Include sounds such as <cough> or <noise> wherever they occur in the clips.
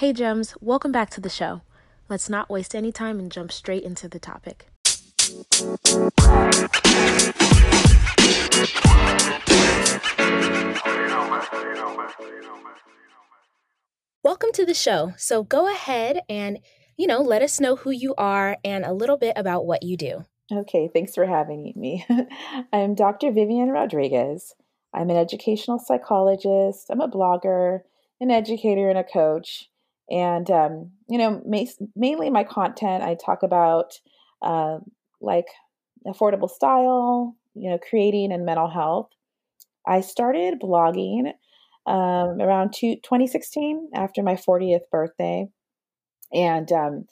Hey, Gems, welcome back to the show. Let's not waste any time and jump straight into the topic. Welcome to the show. So go ahead and, you know, let us know who you are and a little bit about what you do. Okay, thanks for having me. <laughs> I'm Dr. Vivian Rodriguez. I'm an educational psychologist, I'm a blogger, an educator, and a coach. And, um, you know, ma- mainly my content, I talk about uh, like affordable style, you know, creating and mental health. I started blogging um, around two, 2016 after my 40th birthday. And um,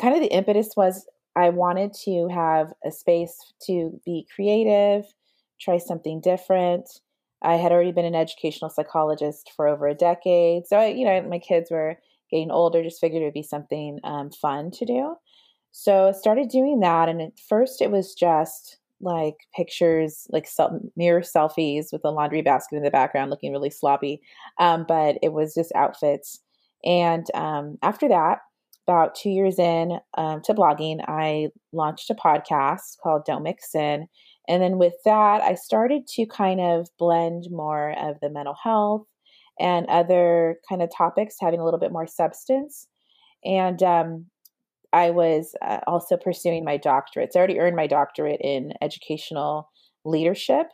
kind of the impetus was I wanted to have a space to be creative, try something different. I had already been an educational psychologist for over a decade. So, I, you know, my kids were getting older, just figured it would be something um, fun to do. So I started doing that. And at first, it was just like pictures, like mirror selfies with a laundry basket in the background looking really sloppy. Um, but it was just outfits. And um, after that, about two years in um, to blogging, I launched a podcast called Don't Mix In. And then with that, I started to kind of blend more of the mental health and other kind of topics, having a little bit more substance. And um, I was uh, also pursuing my doctorate. So I already earned my doctorate in educational leadership.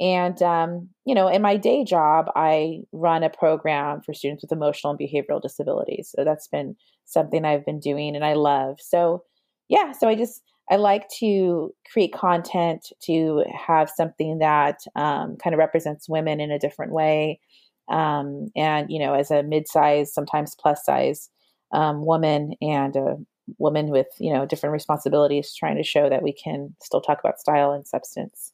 And, um, you know, in my day job, I run a program for students with emotional and behavioral disabilities. So that's been something I've been doing and I love. So, yeah, so I just, I like to create content to have something that um, kind of represents women in a different way. Um, and, you know, as a mid size, sometimes plus size um, woman and a woman with, you know, different responsibilities, trying to show that we can still talk about style and substance.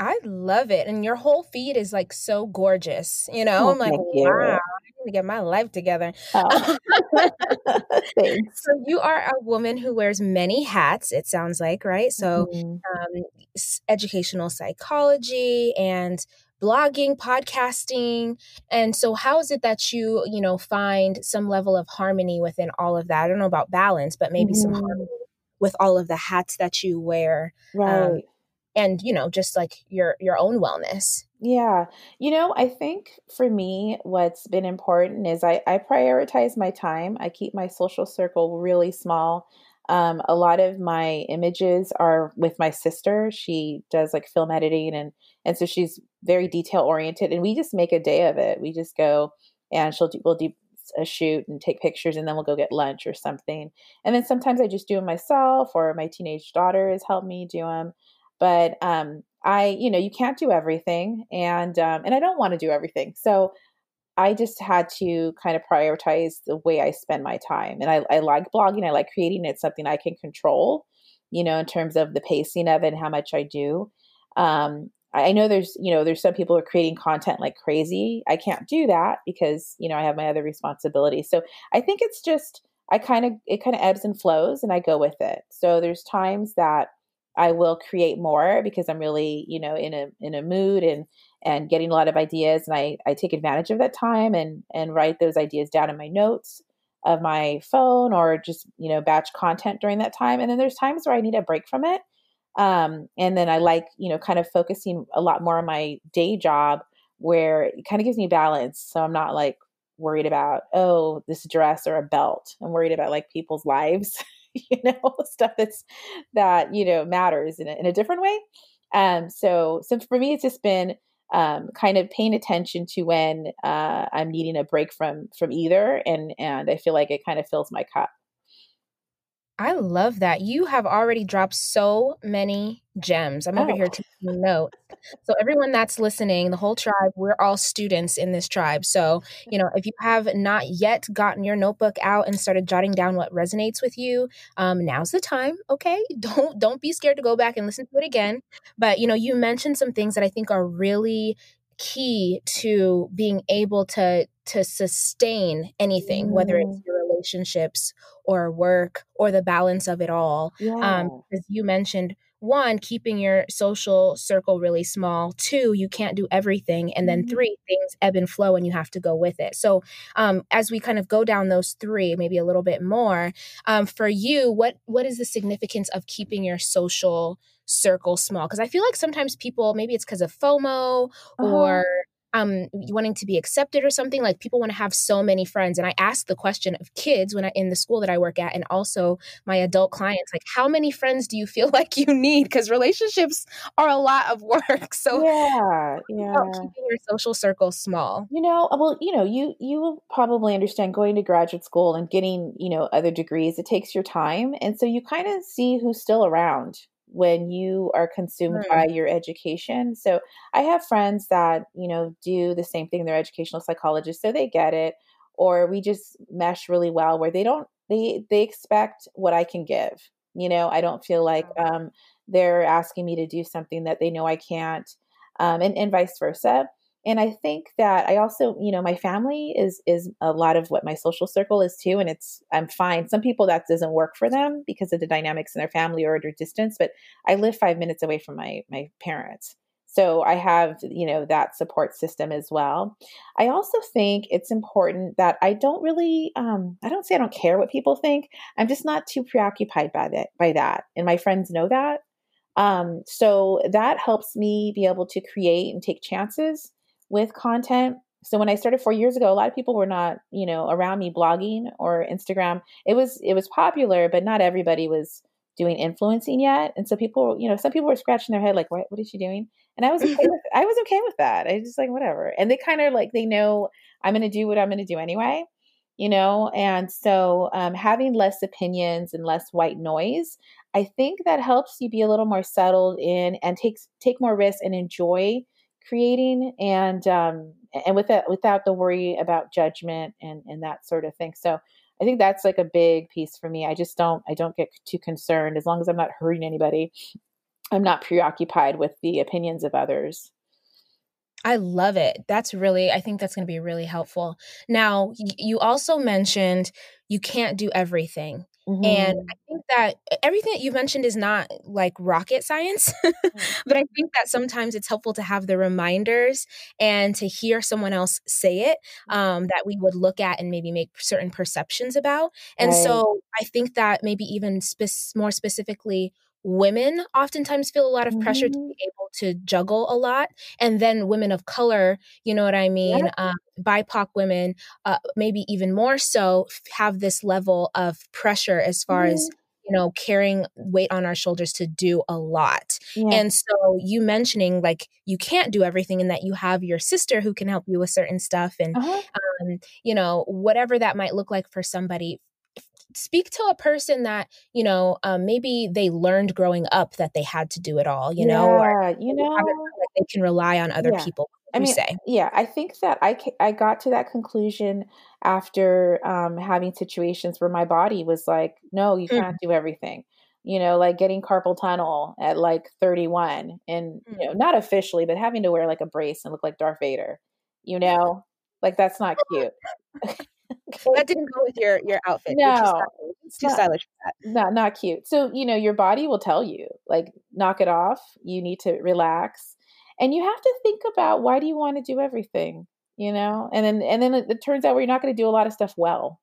I love it. And your whole feed is like so gorgeous. You know, oh, I'm like, wow, I need to get my life together. Oh. <laughs> <laughs> so you are a woman who wears many hats, it sounds like, right? So mm-hmm. um, educational psychology and blogging, podcasting. And so how is it that you, you know, find some level of harmony within all of that? I don't know about balance, but maybe mm-hmm. some harmony with all of the hats that you wear. Um, right. Um, and you know just like your your own wellness yeah you know i think for me what's been important is i i prioritize my time i keep my social circle really small um, a lot of my images are with my sister. She does like film editing and and so she's very detail oriented and we just make a day of it. We just go and she'll do we'll do a shoot and take pictures and then we'll go get lunch or something. And then sometimes i just do them myself or my teenage daughter has helped me do them but um, I, you know, you can't do everything, and um, and I don't want to do everything. So I just had to kind of prioritize the way I spend my time. And I, I like blogging. I like creating. It's something I can control, you know, in terms of the pacing of it and how much I do. Um, I know there's, you know, there's some people who are creating content like crazy. I can't do that because, you know, I have my other responsibilities. So I think it's just, I kind of, it kind of ebbs and flows and I go with it. So there's times that I will create more because I'm really, you know, in a in a mood and and getting a lot of ideas and I I take advantage of that time and and write those ideas down in my notes of my phone or just, you know, batch content during that time. And then there's times where I need a break from it. Um, and then I like, you know, kind of focusing a lot more on my day job where it kind of gives me balance. So I'm not like worried about, oh, this dress or a belt. I'm worried about like people's lives. <laughs> you know, <laughs> stuff that's that, you know, matters in a, in a different way. Um, so, so for me, it's just been um, kind of paying attention to when uh, I'm needing a break from from either, and and I feel like it kind of fills my cup. I love that. You have already dropped so many gems. I'm over oh. here taking notes. So, everyone that's listening, the whole tribe, we're all students in this tribe. So, you know, if you have not yet gotten your notebook out and started jotting down what resonates with you, um, now's the time. Okay, <laughs> don't don't be scared to go back and listen to it again. But you know, you mentioned some things that I think are really key to being able to to sustain anything, mm. whether it's mm. your relationships or work or the balance of it all. Um, yeah. Um, as you mentioned, one, keeping your social circle really small. Two, you can't do everything. And then mm-hmm. three, things ebb and flow and you have to go with it. So, um, as we kind of go down those three, maybe a little bit more, um, for you, what what is the significance of keeping your social circle small? Because I feel like sometimes people, maybe it's because of FOMO uh-huh. or um wanting to be accepted or something like people want to have so many friends. And i ask the question of kids when i in the school that i work at and also my adult clients like how many friends do you feel <laughs> like you need? Because relationships are a lot of work. <laughs> So yeah <laughs> yeah. keeping your social circle small. You know uh, well you know you you will probably understand going to graduate school and getting you know other degrees it takes your time and so you kind of see who's still around when you are consumed mm. by your education. So I have friends that, you know, do the same thing. They're educational psychologists, so they get it. Or we just mesh really well where they don't they they expect what I can give. You know, I don't feel like um, they're asking me to do something that they know I can't, um, and, and vice versa and i think that i also you know my family is is a lot of what my social circle is too and it's i'm fine. Some people that doesn't work for them because of the dynamics in their family or their distance but i live five minutes away from my my parents. So i have you know that support system as well. I also think it's important that i don't really um, i don't say i don't care what people think. I'm just not too preoccupied by that by that and my friends know that. Um, so that helps me be able to create and take chances with content. So when I started four years ago, a lot of people were not, you know, around me blogging or Instagram. It was it was popular, but not everybody was doing influencing yet. And so people, you know, some people were scratching their head like, "What? What is she doing?" And I was okay with <laughs> I was okay with that. I was just like, whatever. And they kind of like they know I'm going to do what I'm going to do anyway, you know. And so um, having less opinions and less white noise, I think that helps you be a little more settled in and takes take more risks and enjoy creating and um, and without without the worry about judgment and and that sort of thing. So I think that's like a big piece for me. I just don't I don't get too concerned as long as I'm not hurting anybody. I'm not preoccupied with the opinions of others. I love it. That's really, I think that's going to be really helpful. Now, you also mentioned you can't do everything. Mm-hmm. And I think that everything that you mentioned is not like rocket science, mm-hmm. <laughs> but I think that sometimes it's helpful to have the reminders and to hear someone else say it mm-hmm. um, that we would look at and maybe make certain perceptions about. And right. so I think that maybe even spe- more specifically, women oftentimes feel a lot of pressure mm-hmm. to be able to juggle a lot and then women of color you know what i mean yeah. um, bipoc women uh, maybe even more so have this level of pressure as far mm-hmm. as you know carrying weight on our shoulders to do a lot yeah. and so you mentioning like you can't do everything and that you have your sister who can help you with certain stuff and uh-huh. um, you know whatever that might look like for somebody speak to a person that you know um, maybe they learned growing up that they had to do it all you know or you know they can rely on other yeah. people I mean, say. yeah, I think that I I got to that conclusion after um, having situations where my body was like, no, you can't mm. do everything. You know, like getting carpal tunnel at like 31, and mm. you know, not officially, but having to wear like a brace and look like Darth Vader. You know, like that's not cute. <laughs> that didn't go with your your outfit. No, it's too, stylish for that. Not not cute. So you know your body will tell you like knock it off. You need to relax, and you have to think about why do you want to do everything. You know, and then and then it, it turns out where you're not going to do a lot of stuff well.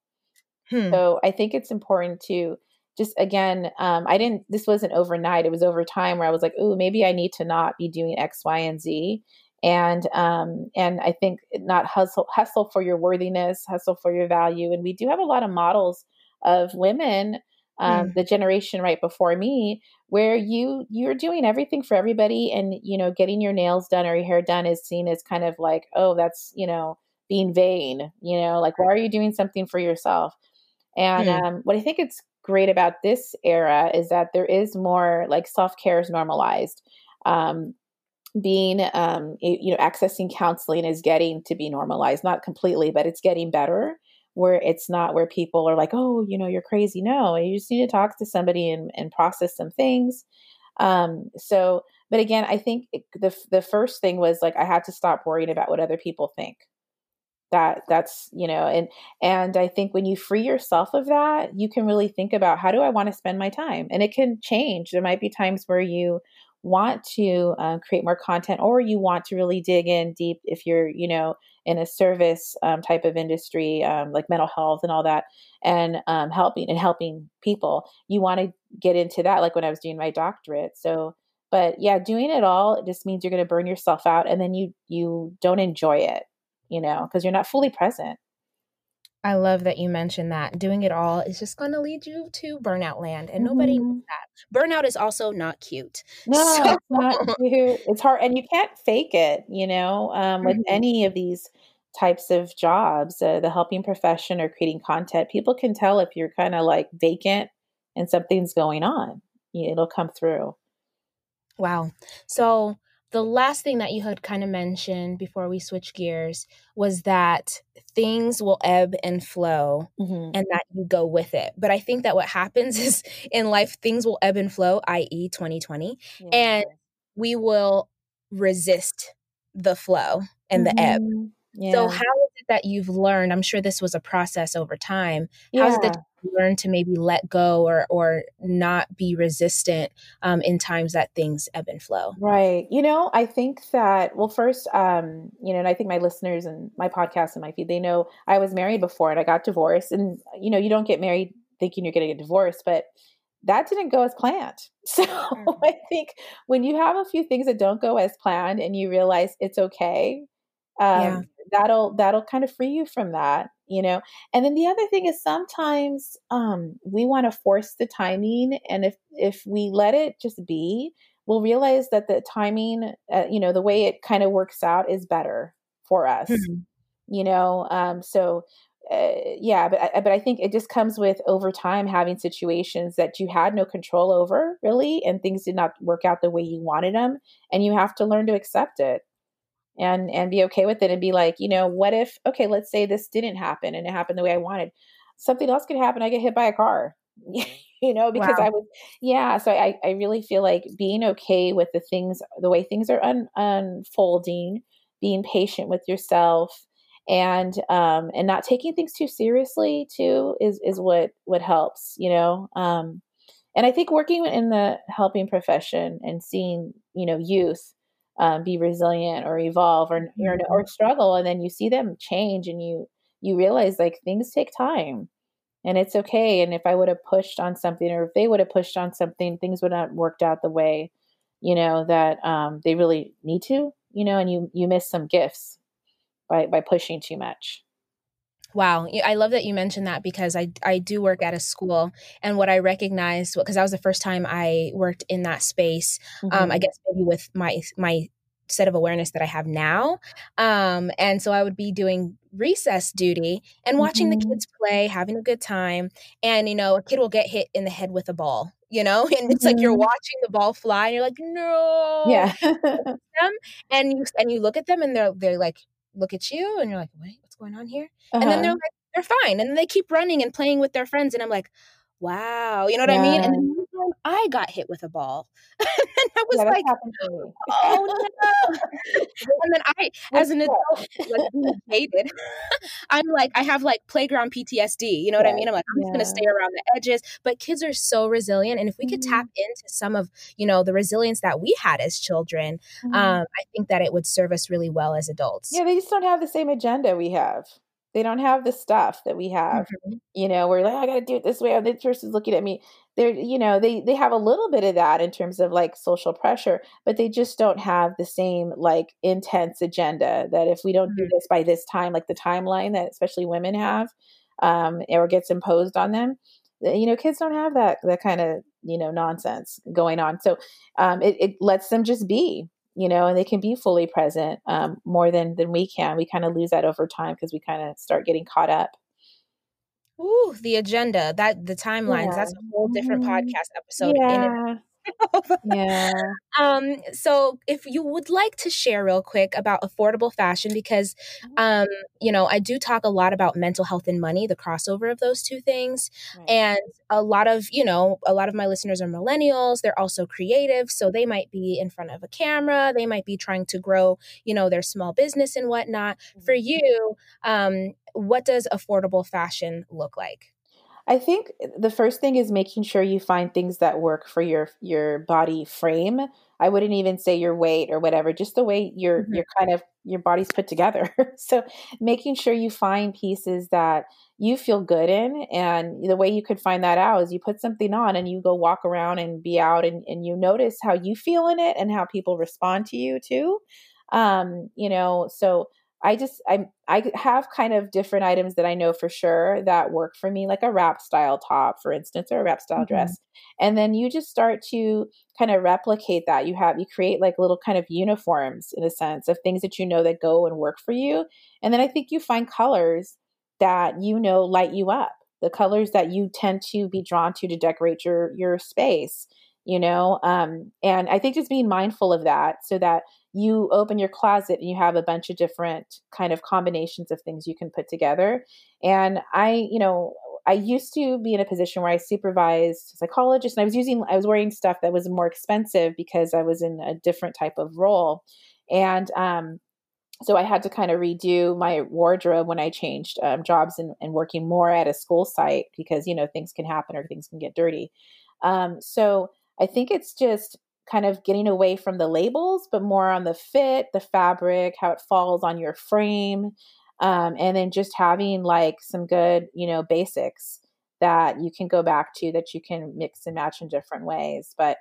Hmm. So I think it's important to just again, um, I didn't. This wasn't overnight. It was over time where I was like, "Oh, maybe I need to not be doing X, Y, and Z." and um, and I think not hustle hustle for your worthiness, hustle for your value, and we do have a lot of models of women, um, mm. the generation right before me, where you you're doing everything for everybody, and you know, getting your nails done or your hair done is seen as kind of like, oh, that's you know, being vain, you know, like why are you doing something for yourself? And mm. um, what I think it's great about this era is that there is more like self care is normalized. Um, being um, you know accessing counseling is getting to be normalized not completely but it's getting better where it's not where people are like oh you know you're crazy. No you just need to talk to somebody and, and process some things. Um, so but again i think the the first thing was like i had to stop worrying about what other people think. That that's you know and and i think when you free yourself of that you can really think about how do i want to spend my time? And it can change. There might be times where you want to uh, create more content or you want to really dig in deep if you're you know in a service um, type of industry um, like mental health and all that and um, helping and helping people you want to get into that like when i was doing my doctorate so but yeah doing it all it just means you're going to burn yourself out and then you you don't enjoy it you know because you're not fully present I love that you mentioned that. Doing it all is just going to lead you to burnout land, and nobody mm-hmm. knows that. Burnout is also not cute. <laughs> No, so. it's not cute. It's hard, and you can't fake it. You know, um, with mm-hmm. any of these types of jobs, uh, the helping profession or creating content, people can tell if you're kind of like vacant and something's going on. It'll come through. Wow. So the last thing that you had kind of mentioned before we switch gears was that things will ebb and flow mm-hmm. and that you go with it. But I think that what happens <laughs> is in life, things will ebb and flow, i.e., 2020, yeah. and we will resist the flow and mm-hmm. the ebb. Mm-hmm. Yeah. So, how is it that you've learned? I'm sure this was a process over time. Yeah. How is it that learn to maybe let go or or not be resistant um, in times that things ebb and flow? Right. You know, I think that well, first, um, you know, and I think my listeners and my podcast and my feed, they know I was married before and I got divorced, and you know, you don't get married thinking you're going to get divorced, but that didn't go as planned. <laughs> So mm-hmm. I think when you have a few things that don't go as planned and you realize it's okay, um, yeah that'll that'll kind of free you from that you know? And then the other thing is sometimes um we want to force the timing and if if we let it just be we'll realize that the timing uh, you know the way it kind of works out is better for us mm-hmm. you know? Um so uh, yeah but but I think it just comes with over time having situations that you had no control over really and things did not work out the way you wanted them and you have to learn to accept it and and be okay with it and be like you know what if okay let's say this didn't happen and it happened the way i wanted something else could happen i get hit by a car <laughs> you know because wow. i was yeah so i i really feel like being okay with the things the way things are un, unfolding being patient with yourself and um and not taking things too seriously too is is what what helps you know um and i think working in the helping profession and seeing you know youth um, be resilient or evolve or, or or mm-hmm. struggle and then you see them change and you you realize like things take time and it's okay and if i would have pushed on something or if they would have pushed on something things would not worked out the way you know that um, they really need to you know and you you miss some gifts by by pushing too much Wow, I love that you mentioned that because I I do work at a school, and what I recognized because that was the first time I worked in that space. Mm-hmm. Um, I mm-hmm. guess maybe with my my set of awareness that I have now, um, and so I would be doing recess duty and watching mm-hmm. the kids play, having a good time, and you know a kid will get hit in the head with a ball, you know, <laughs> and it's mm-hmm. like you're mm-hmm. watching the ball fly, and you're like, no, yeah, <laughs> and you and you look at them, and they're they're like look at you, and you're like, wait going on here? Uh-huh. And then they're uh-huh. like, they're fine. And then they keep running and playing with their friends. And I'm like, wow, you know what yeah. I mean? And then I got hit with a ball. <laughs> and I was yeah, like, oh no. <laughs> and then I, as an adult, like hated, <laughs> I'm like, I have like playground PTSD. You know what I mean? I'm like, I'm yeah. just gonna stay around the edges. But kids are so resilient. And if we mm-hmm. could tap mm-hmm. into some of, you know, the resilience that we had as children, mm-hmm. um, I think that it would serve us really well as adults. Yeah, they just don't have the same agenda we have. They don't have the stuff that we have. Mm-hmm. You know, we're like, I got to do it this way. This person's looking at me. They're, you know, they they have a little bit of that in terms of like social pressure, but they just don't have the same like intense agenda that if we don't mm-hmm. do this by this time, like the timeline that especially women have, um, or gets imposed on them. You know, kids don't have that that kind of you know nonsense going on. So um, it, it lets them just be you know, and they can be fully present um, more than than we can. We kind of lose that over time because we kind of start getting caught up. Ooh, the agenda, that the timelines, yeah. that's a whole different mm-hmm. podcast episode. Yeah. Yeah. <laughs> Um, so if you would like to share real quick about affordable fashion, because mm-hmm. um, you know, I do talk a lot about mental health and money, the crossover of those two things. Right. And a lot of, you know, a lot of my listeners are millennials. They're also creative. So they might be in front of a camera, they might be trying to grow, you know, their small business and whatnot. Mm-hmm. For you, um, what does affordable fashion look like? I think the first thing is making sure you find things that work for your your body frame. I wouldn't even say your weight or whatever, just the way your mm-hmm. your kind of your body's put together. <laughs> so making sure you find pieces that you feel good in and the way you could find that out is you put something on and you go walk around and be out and, and you notice how you feel in it and how people respond to you too. Um, you know, so I just I I have kind of different items that I know for sure that work for me, like a wrap style top, for instance, or a wrap style mm-hmm. dress. And then you just start to kind of replicate that. You have you create like little kind of uniforms in a sense of things that you know that go and work for you. And then I think you find colors that you know light you up, the colors that you tend to be drawn to to decorate your your space you know um, and i think just being mindful of that so that you open your closet and you have a bunch of different kind of combinations of things you can put together. And I, you know, I used to be in a position where I supervised psychologists and I was using, I was wearing stuff that was more expensive because I was in a different type of role. And, um, so I had to kind of redo my wardrobe when I changed um, jobs and, and, working more at a school site because you know things can happen or things can get dirty. Um, so I think it's just kind of getting away from the labels, but more on the fit, the fabric, how it falls on your frame, um, and then just having like some good, you know, basics that you can go back to that you can mix and match in different ways. But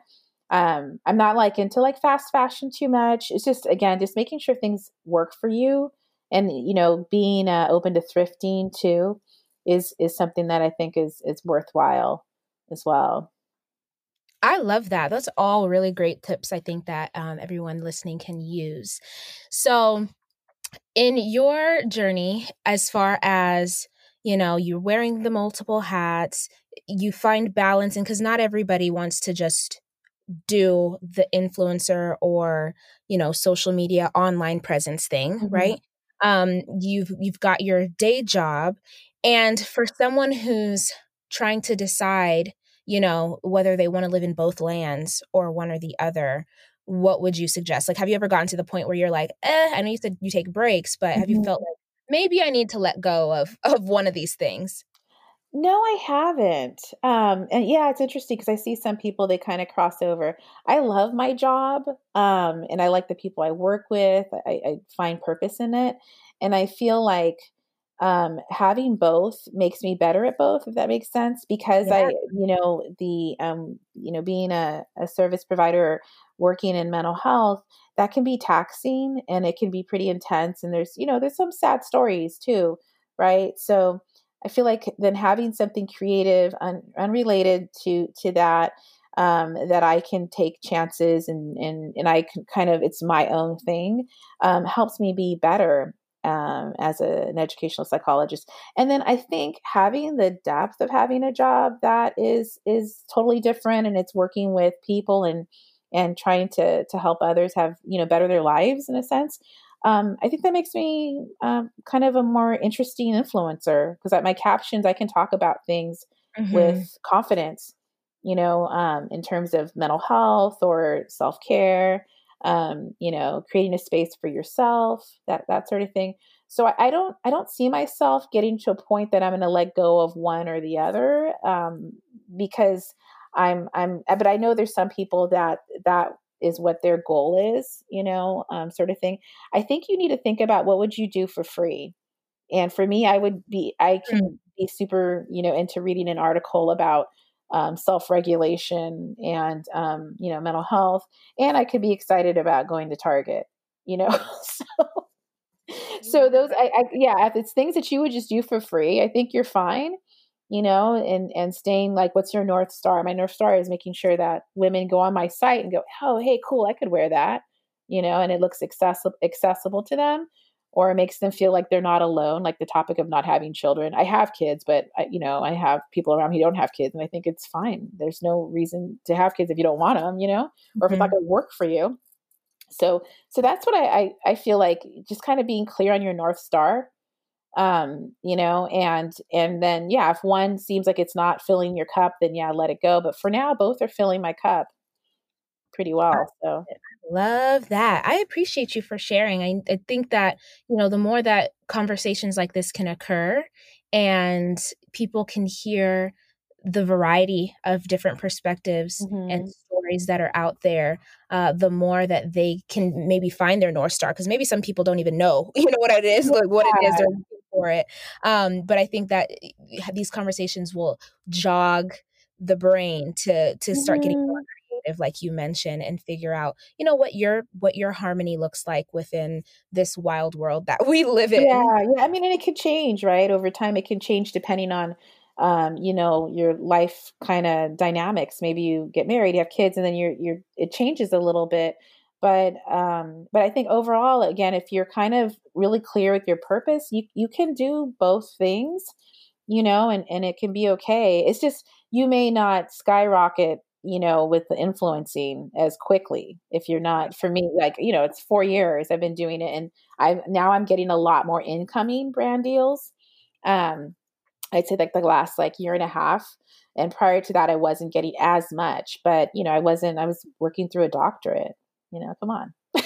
um, I'm not like into like fast fashion too much. It's just again just making sure things work for you, and you know, being uh, open to thrifting too is is something that I think is is worthwhile as well. I love that. That's all really great tips. I think that um, everyone listening can use. So, in your journey, as far as you know, you're wearing the multiple hats, you find balance, and because not everybody wants to just do the influencer or you know social media online presence thing mm-hmm. right um you've you've got your day job and for someone who's trying to decide you know, whether they want to live in both lands or one or the other, what would you suggest? Like, have you ever gotten to the point where you're like, eh, I know you said you take breaks, but have mm-hmm. you felt like maybe I need to let go of <laughs> of one of these things? No, I haven't. Um, and yeah, it's interesting because I see some people they kind of cross over. I love my job, um, and I like the people I work with. I, I find purpose in it, and I feel like um, having both makes me better at both if that makes sense because yeah. i you know the um, you know being a, a service provider working in mental health that can be taxing and it can be pretty intense and there's you know there's some sad stories too right so i feel like then having something creative un, unrelated to to that um, that I can take chances and and and I can kind of it's my own thing um, helps me be better um, as a, an educational psychologist. And then I think having the depth of having a job that is is totally different, and it's working with people and and trying to to help others have you know better their lives in a sense. Um, I think that makes me um, kind of a more interesting influencer because at my captions I can talk about things mm-hmm. with confidence, you know, um, in terms of mental health or self care um, you know, creating a space for yourself, that that sort of thing. So I, I don't I don't see myself getting to a point that I'm going to let go of one or the other um, because I'm I'm but I know there's some people that that is what their goal is, you know, um, sort of thing. I think you need to think about what would you do for free. And for me, I would be I can mm. be super, you know, into reading an article about um, self-regulation and um, you know mental health and i could be excited about going to target you know <laughs> so so those I, I, yeah if it's things that you would just do for free i think you're fine you know and and staying like what's your north star? My north star is making sure that women go on my site and go oh hey cool i could wear that you know and it looks accessible accessible to them or it makes them feel like they're not alone like the topic of not having children. I have kids but I, you know i have people around me who don't have kids and i think it's fine. There's no reason to have kids if you don't want them you know or if it's not mm-hmm. going to work for you. So so that's what I, I i feel like just kind of being clear on your north star um you know and and then yeah if one seems like it's not filling your cup then yeah let it go. But for now both are filling my cup pretty well so I Love that. I appreciate you for sharing. I, I, think that, you know, the more that conversations like this can occur and people can hear the variety of different perspectives mm-hmm. and stories that are out there, uh, the more that they can maybe find their North Star. Because maybe some people don't even know, <laughs> you know, what it is, like what it is they're looking for it. Um, but I think that eh, these conversations will jog the brain to to start mm-hmm. getting like you mentioned and figure out you know what your what your harmony looks like within this wild world that we live in. Yeah yeah i mean and it can change right over time it can change depending on um, you know your life kind of dynamics. Maybe you get married you have kids and then you're you're it changes a little bit but um but i think overall again if you're kind of really clear with your purpose you you can do both things you know and and it can be okay. It's just you may not skyrocket you know, with the influencing as quickly. If you're not, for me, like, you know, it's four years I've been doing it and I now I'm getting a lot more incoming brand deals. Um, I'd say like the last like year and a half. And prior to that, I wasn't getting as much, but you know, I wasn't, I was working through a doctorate, you know, come on. <laughs>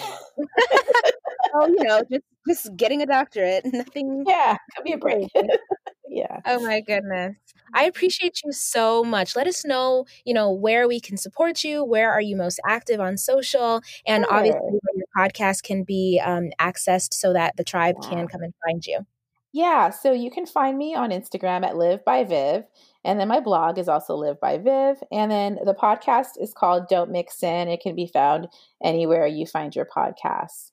oh, you know, just, just getting a doctorate, <laughs> nothing. Yeah, give me a break. Yeah. Oh my goodness. I appreciate you so much. Let us know, you know, where we can support you. Where are you most active on social? And sure. obviously, where your podcast can be um, accessed so that the tribe yeah. can come and find you. Yeah, so you can find me on Instagram at Live by Viv. And then my blog is also Live by Viv. And then the podcast is called Don't Mix In. It can be found anywhere you find your podcasts.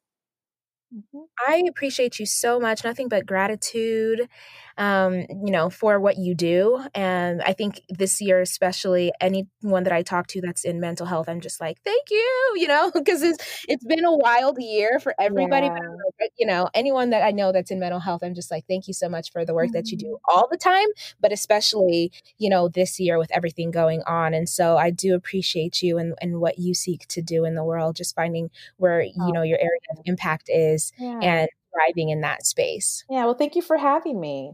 Mm-hmm. I appreciate you so much. Nothing but gratitude um, you know, for what you do. And I think this year, especially anyone that I talk to that's in mental health, I'm just like, thank you, <laughs> you know, because it's it's been a wild year for everybody. Yeah. But, you know, anyone that I know that's in mental health, I'm just like, thank you so much for the work mm-hmm. that you do mm-hmm. all the time, but especially, you know, this year with everything going on. And so I do appreciate you and, and what you seek to do in the world, just finding where, you oh. know, your area of impact is yeah. and thriving in that space. Yeah. Well, thank you for having me.